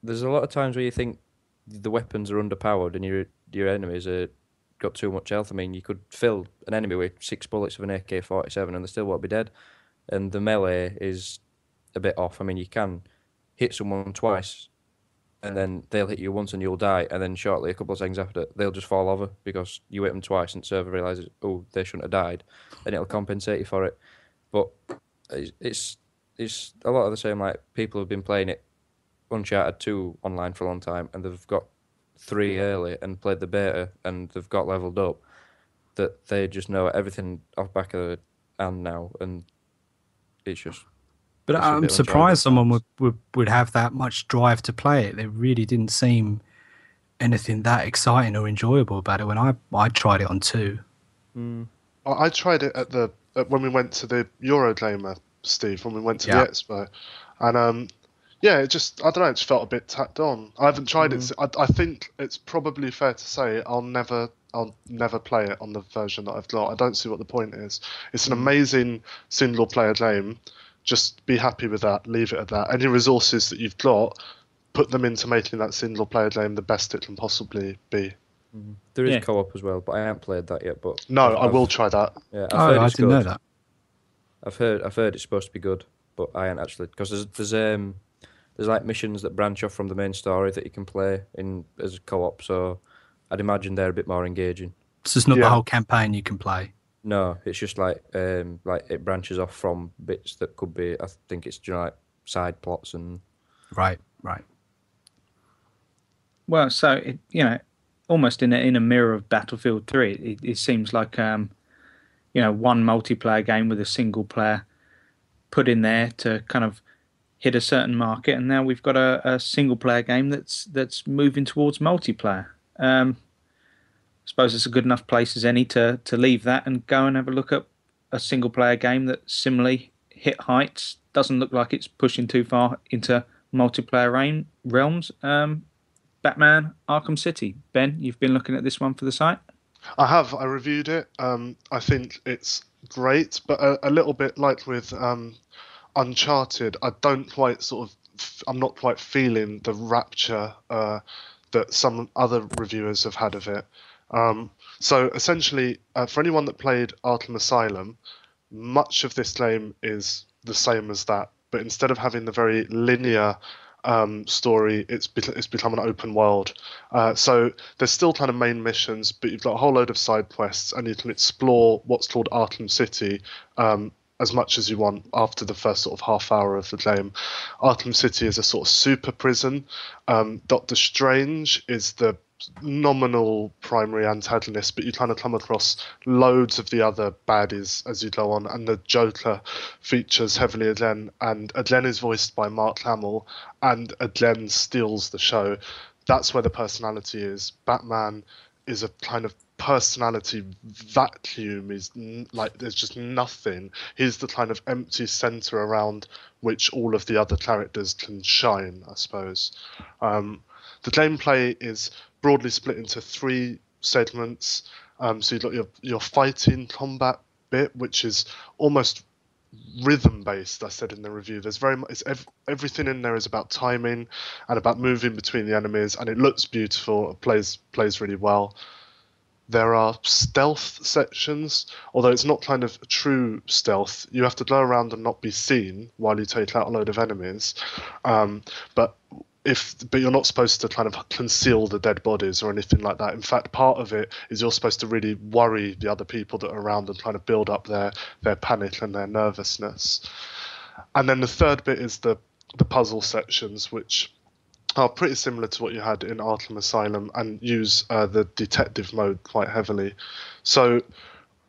there's a lot of times where you think the weapons are underpowered and your your enemies are got too much health. I mean, you could fill an enemy with six bullets of an AK-47 and they still won't be dead. And the melee is a bit off. I mean, you can hit someone twice and then they'll hit you once and you'll die, and then shortly, a couple of seconds after, they'll just fall over because you hit them twice and the server realizes, oh, they shouldn't have died, and it'll compensate you for it. But it's it's, a lot of the same. Like people have been playing it Uncharted two online for a long time, and they've got three early and played the beta, and they've got leveled up. That they just know everything off back of the hand now, and it's just But It's a I'm surprised someone would, would, would have that much drive to play it. They really didn't seem anything that exciting or enjoyable about it when I, I tried it on two. I, I tried it at the at, when we went to the Eurogamer, Steve, when we went to Yeah. the expo, and um, yeah, it just I don't know, it just felt a bit tacked on. I haven't tried it. Mm. I think it's probably fair to say I'll never. I'll never play it on the version that I've got. I don't see what the point is. It's an mm. amazing single player game. Just be happy with that. Leave it at that. Any resources that you've got, put them into making that single player game the best it can possibly be. Mm-hmm. there is Yeah. co-op as well, but I haven't played that yet. But No, I've- I will try that. Yeah, I've Oh, heard I it's didn't good. know that. I've heard I've heard it's supposed to be good, but I ain't actually because there's there's um there's like missions that branch off from the main story that you can play in as a co-op. So I'd imagine they're a bit more engaging. So it's not the whole campaign you can play. No, it's just like um like it branches off from bits that could be. I think it's you know, like side plots and Right, right. Well, so it, you know, almost in a, in a mirror of Battlefield Three, it, it seems like um, you know, one multiplayer game with a single player put in there to kind of hit a certain market, and now we've got a, a single player game that's that's moving towards multiplayer. Um, I suppose it's a good enough place as any to to leave that and go and have a look at a single player game that similarly hit heights. Doesn't look like it's pushing too far into multiplayer rain, realms. Um, Batman Arkham City. Ben, you've been looking at this one for the site. I have. I reviewed it. Um, I think it's great, but a, a little bit like with um, Uncharted, I don't quite sort of. I'm not quite feeling the rapture uh, that some other reviewers have had of it. Um, so essentially, uh, for anyone that played Arkham Asylum, much of this game is the same as that, but instead of having the very linear um, story, it's be- it's become an open world. Uh, so there's still kind of main missions, but you've got a whole load of side quests, and you can explore what's called Arkham City um, as much as you want after the first sort of half hour of the game. Arkham City is a sort of super prison. Um, Doctor Strange is the nominal primary antagonist, but you kind of come across loads of the other baddies as you go on, and the Joker features heavily again, and Adlen is voiced by Mark Hamill, and Adlen steals the show. That's where the personality is. Batman is a kind of personality vacuum is like there's just nothing. He's the kind of empty center around which all of the other characters can shine i suppose. Um, the gameplay is broadly split into three segments. Um, so you've got your, your fighting combat bit which is almost rhythm based i said in the review. There's very much it's ev- everything in there is about timing and about moving between the enemies and it looks beautiful. It plays plays really well there are stealth sections, although it's not kind of true stealth. You have to go around and not be seen while you take out a load of enemies. Um, but if but you're not supposed to kind of conceal the dead bodies or anything like that. In fact, part of it is you're supposed to really worry the other people that are around and kind of build up their their panic and their nervousness. And then the third bit is the the puzzle sections, which are pretty similar to what you had in Arkham Asylum and use uh, the detective mode quite heavily. So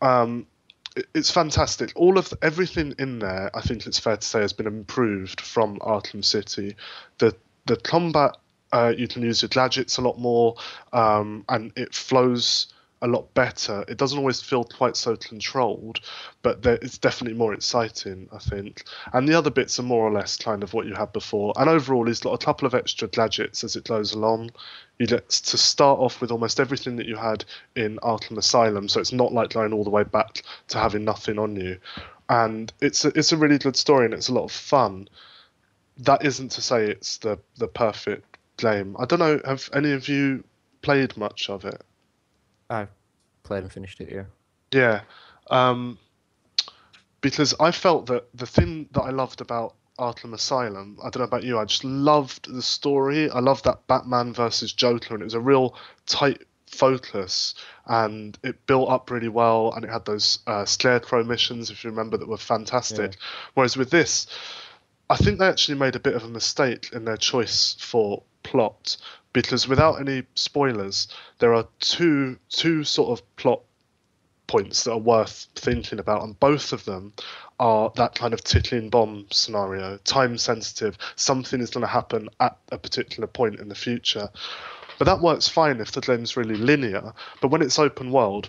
um, it, it's fantastic. All of the, everything in there, I think it's fair to say, has been improved from Arkham City. The the combat uh, you can use your gadgets a lot more, um, and it flows a lot better. It doesn't always feel quite so controlled, but there, it's definitely more exciting, I think. And the other bits are more or less kind of what you had before. And overall, got a couple of extra gadgets as it goes along. You get to start off with almost everything that you had in Arkham Asylum, so it's not like going all the way back to having nothing on you. And it's a, it's a really good story and it's a lot of fun. That isn't to say it's the the perfect game. I don't know. Have any of you played much of it? I played and finished it. Yeah. Yeah, um, because I felt that the thing that I loved about Arkham Asylum, I don't know about you, I just loved the story. I loved that Batman versus Joker, and it was a real tight focus, and it built up really well, and it had those uh, Scarecrow missions, if you remember, that were fantastic. Yeah. Whereas with this, I think they actually made a bit of a mistake in their choice for plot because without any spoilers, there are two two sort of plot points that are worth thinking about, and both of them are that kind of ticking bomb scenario, time sensitive. Something is going to happen at a particular point in the future. But that works fine if the game's really linear. But when it's open world,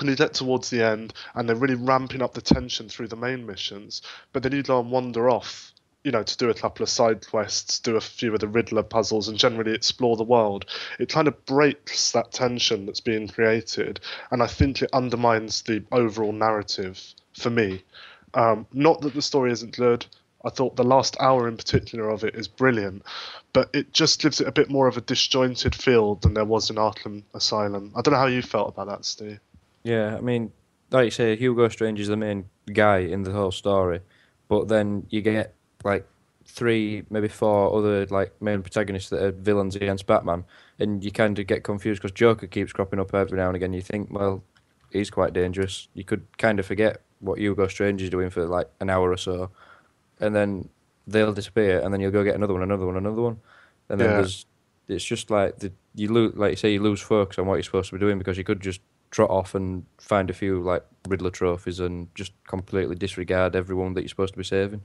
and you get towards the end, and they're really ramping up the tension through the main missions, but then you go and wander off you know, to do a couple of side quests, do a few of the Riddler puzzles, and generally explore the world. It kind of breaks that tension that's being created, and I think it undermines the overall narrative for me. Um, not that the story isn't good. I thought the last hour in particular of it is brilliant, but it just gives it a bit more of a disjointed feel than there was in Arkham Asylum. I don't know how you felt about that, Steve. Yeah, I mean, like you say, Hugo Strange is the main guy in the whole story, but then you get like three, maybe four other like main protagonists that are villains against Batman, and you kind of get confused because Joker keeps cropping up every now and again. You think, well, he's quite dangerous. You could kind of forget what Hugo Strange is doing for like an hour or so, and then they'll disappear, and then you'll go get another one, another one, another one, and then Yeah. there's it's just like the, you lose, like you say, you lose focus on what you're supposed to be doing because you could just trot off and find a few like Riddler trophies and just completely disregard everyone that you're supposed to be saving.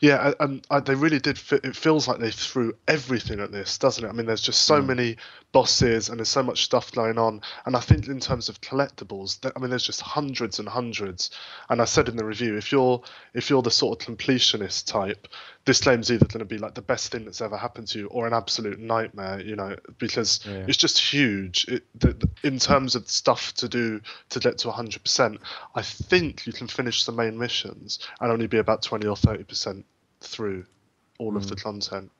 Yeah, and uh, they really did. It feels like they threw everything at this, doesn't it? I mean, there's just so many bosses and there's so much stuff going on. And I think in terms of collectibles, I mean, there's just hundreds and hundreds. And I said in the review, if you're if you're the sort of completionist type, this game's either going to be like the best thing that's ever happened to you or an absolute nightmare. You know, because Yeah. it's just huge. It, the, the- in terms of stuff to do to get to 100%, I think you can finish the main missions and only be about 20 or 30% through all of the content,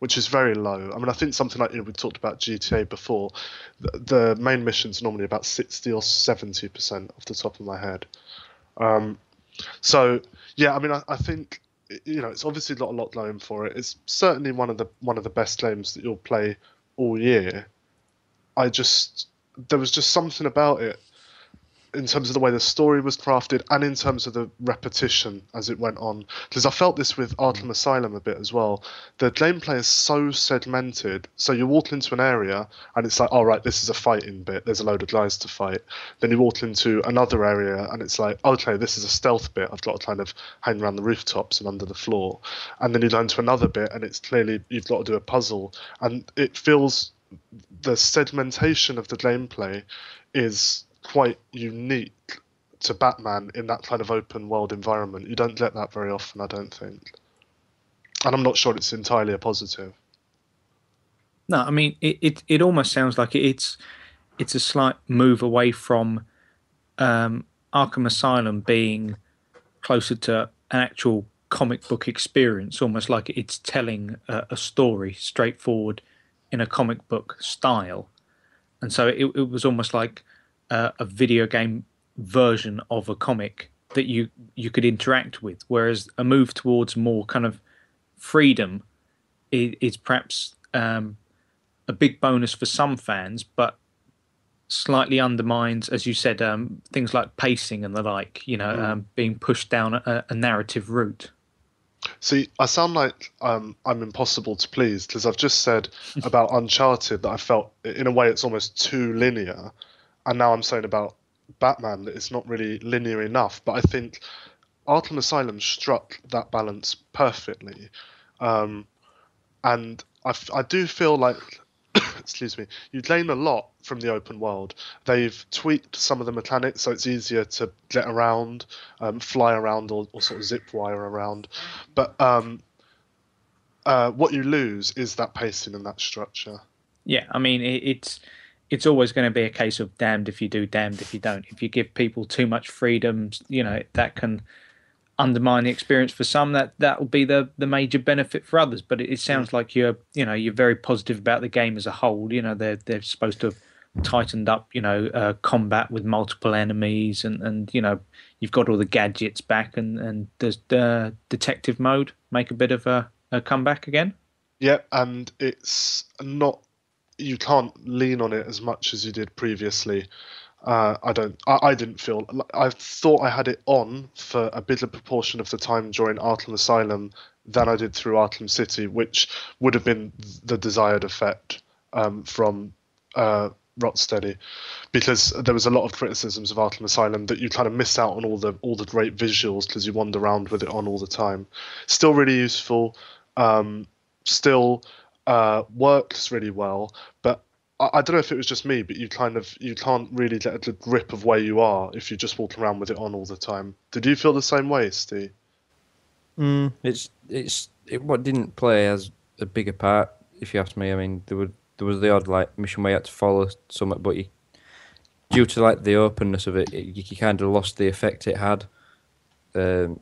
which is very low. I mean, I think something like you know we talked about GTA before. The, the main missions normally about 60 or 70% off the top of my head. Um, so yeah, I mean, I, I think you know it's obviously not a lot going for it. It's certainly one of the one of the best games that you'll play all year. I just there was just something about it. In terms of the way the story was crafted and in terms of the repetition as it went on. Because I felt this with Arkham Asylum a bit as well. The gameplay is so segmented. So you walk into an area and it's like, all right, this is a fighting bit. There's a load of guys to fight. Then you walk into another area and it's like, okay, this is a stealth bit. I've got to kind of hang around the rooftops and under the floor. And then you go into another bit and it's clearly you've got to do a puzzle. And it feels the segmentation of the gameplay is quite unique to Batman in that kind of open world environment. You don't get that very often, I don't think. And I'm not sure it's entirely a positive. No, I mean it. It, it almost sounds like it's it's a slight move away from um, Arkham Asylum being closer to an actual comic book experience, almost like it's telling a, a story straightforward in a comic book style, and so it, it was almost like uh, a video game version of a comic that you you could interact with. Whereas a move towards more kind of freedom is, is perhaps um, a big bonus for some fans, but slightly undermines, as you said, um, things like pacing and the like. You know, um, being pushed down a, a narrative route. See, I sound like um, I'm impossible to please because I've just said about Uncharted that I felt, in a way, it's almost too linear, and now I'm saying about Batman that it's not really linear enough. But I think Arkham Asylum struck that balance perfectly, um, and I, I do feel like, excuse me, you gain a lot from the open world. They've tweaked some of the mechanics so it's easier to get around, um, fly around, or, or sort of zip wire around. But um, uh, what you lose is that pacing and that structure. Yeah, I mean it, it's it's always going to be a case of damned if you do, damned if you don't. If you give people too much freedom, you know that can undermine the experience for some. That that will be the the major benefit for others. But it, it sounds like you're you know you're very positive about the game as a whole. You know they're they're supposed to have tightened up you know uh, combat with multiple enemies and and you know you've got all the gadgets back and and does the detective mode make a bit of a, a comeback again? Yeah, and it's not you can't lean on it as much as you did previously. Uh, I don't. I, I didn't feel. I thought I had it on for a bigger proportion of the time during Arkham Asylum than I did through Arkham City, which would have been the desired effect um, from uh, Rocksteady, because there was a lot of criticisms of Arkham Asylum that you kind of miss out on all the all the great visuals because you wander around with it on all the time. Still really useful. Um, still uh, works really well, but I, I don't know if it was just me, but you kind of you can't really get a grip of where you are if you just walk around with it on all the time. Did you feel the same way, Steve? Mm, it's it's it what didn't play as a bigger part, if you ask me. I mean, there were there was the odd like mission where you had to follow something, but you due to like the openness of it, you, you kind of lost the effect it had. Um,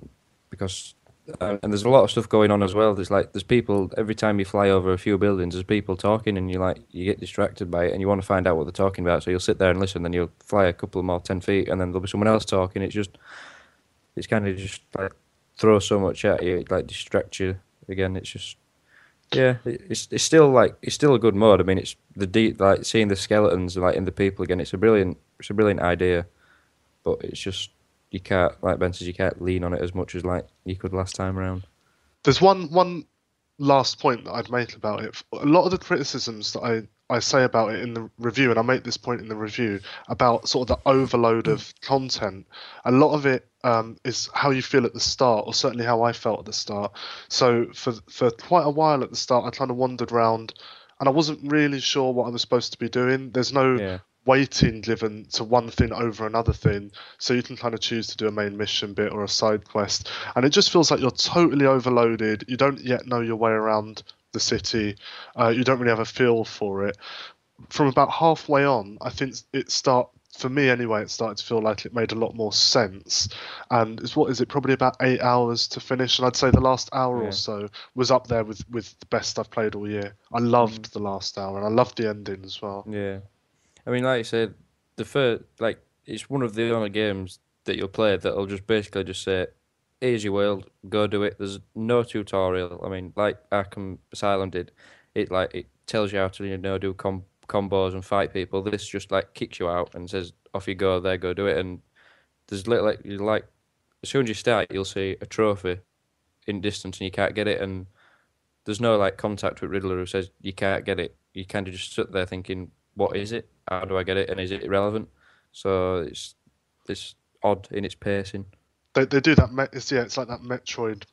because Um, and there's a lot of stuff going on as well. There's like there's people every time you fly over a few buildings, there's people talking, and you like you get distracted by it, and you want to find out what they're talking about. So you'll sit there and listen, then you'll fly a couple more ten feet, and then there'll be someone else talking. It's just it's kind of just like throw so much at you, it, like distract you. Again, it's just yeah, it's it's still like it's still a good mode. I mean, it's the deep like seeing the skeletons like in the people again. It's a brilliant it's a brilliant idea, but it's just you can't like Ben says you can't lean on it as much as like you could last time around. There's one one last point that I'd make about it. A lot of the criticisms that I I say about it in the review, and I make this point in the review about sort of the overload of content. A lot of it um, is how you feel at the start, or certainly how I felt at the start. So for for quite a while at the start, I kind of wandered around, and I wasn't really sure what I was supposed to be doing. There's no Yeah. Weighting given to one thing over another thing, so you can kind of choose to do a main mission bit or a side quest, and it just feels like you're totally overloaded. You don't yet know your way around the city. Uh, you don't really have a feel for it. From about halfway on, I think it start for me anyway. It started to feel like it made a lot more sense. And it's what is it? Probably about eight hours to finish. And I'd say the last hour Yeah. or so was up there with with the best I've played all year. I loved the last hour, and I loved the ending as well. Yeah, I mean, like I said, the first like it's one of the only games that you'll play that'll just basically just say, "Here's your world, go do it." There's no tutorial. I mean, like Arkham Asylum did, it like it tells you how to you know do com- combos and fight people. This just like kicks you out and says, "Off you go, there, go do it." And there's little like you like as soon as you start, you'll see a trophy in distance and you can't get it, and there's no like contact with Riddler who says you can't get it. You kind of just sit there thinking, "What is it? How do I get it? And is it relevant?" So it's it's odd in its pacing. They they do that. It's, yeah, it's like that Metroid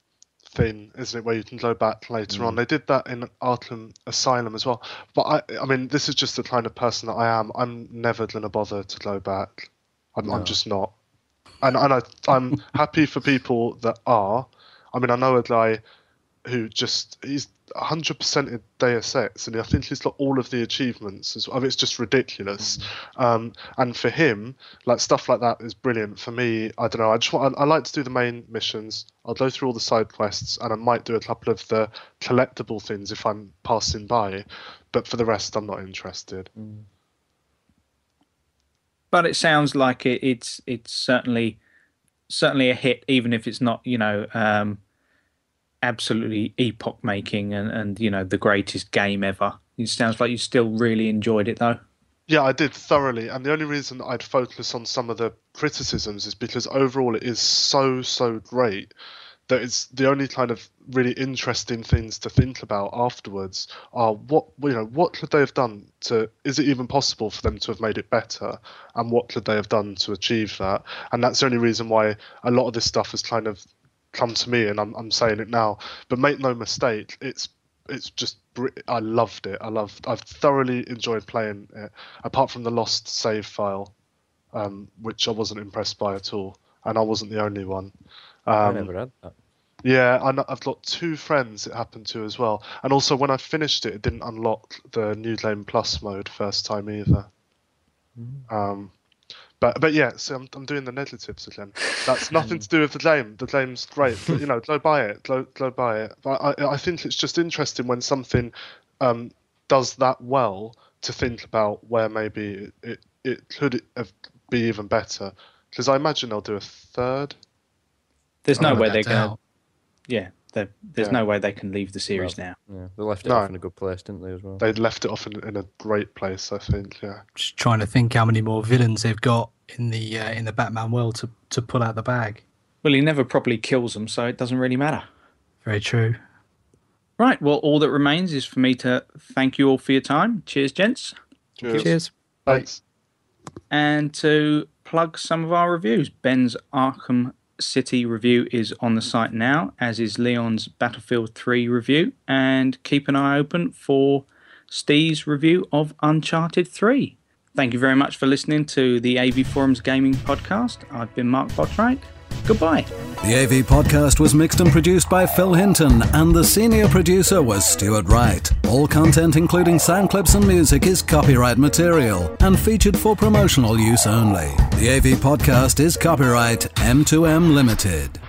thing, isn't it? Where you can go back later on. Mm. They did that in Arkham Asylum as well. But I, I mean, this is just the kind of person that I am. I'm never gonna bother to go back. I'm, I'm just not. And and I, I'm happy for people that are. I mean, I know a guy who just he's 100% in Deus Ex, and I think he's got all of the achievements. As, I mean, it's just ridiculous. Um, and for him, like stuff like that is brilliant. For me, I don't know. I just want. I, I like to do the main missions. I'll go through all the side quests, and I might do a couple of the collectible things if I'm passing by. But for the rest, I'm not interested. but it sounds like it, it's it's certainly certainly a hit, even if it's not you know um, absolutely epoch making and and you know the greatest game ever. It sounds like you still really enjoyed it though. Yeah, I did thoroughly, and the only reason I'd focus on some of the criticisms is because overall it is so so great that it's the only kind of really interesting things to think about afterwards are what you know what could they have done to is it even possible for them to have made it better and what could they have done to achieve that and that's the only reason why a lot of this stuff has kind of come to me and I'm I'm saying it now but make no mistake it's it's just I loved it I loved I've thoroughly enjoyed playing it apart from the lost save file um, which I wasn't impressed by at all and I wasn't the only one I um, never had that. yeah, I I've got two friends it happened to as well. And also, when I finished it, it didn't unlock the New Game Plus mode first time either. Um, but but yeah, so I'm, I'm doing the negatives again. That's nothing to do with the game. The game's great. But, you know, go buy it. Go go buy it. But I I think it's just interesting when something um, does that well to think about where maybe it it, it could have be even better. Because I imagine they'll do a third. There's no way a they're gonna. doubt. Yeah, there's Yeah. no way they can leave the series now. Yeah, they left it No. off in a good place, didn't they, as well? They left it off in, in a great place. I think. Yeah. Just trying to think how many more villains they've got in the uh, in the Batman world to to pull out the bag. Well, he never properly kills them, so it doesn't really matter. Very true. Right. Well, all that remains is for me to thank you all for your time. Cheers, gents. Cheers. Thanks. and to plug some of our reviews. Ben's Arkham City review is on the site now, as is Leon's Battlefield 3 review, and keep an eye open for Steve's review of Uncharted 3. Thank you very much for listening to the AV Forums Gaming Podcast. I've been Mark Botwright. Goodbye. The AV podcast was mixed and produced by Phil Hinton, and the senior producer was Stuart Wright. All content, including sound clips and music, is copyright material and featured for promotional use only. The AV podcast is copyright M2M Limited.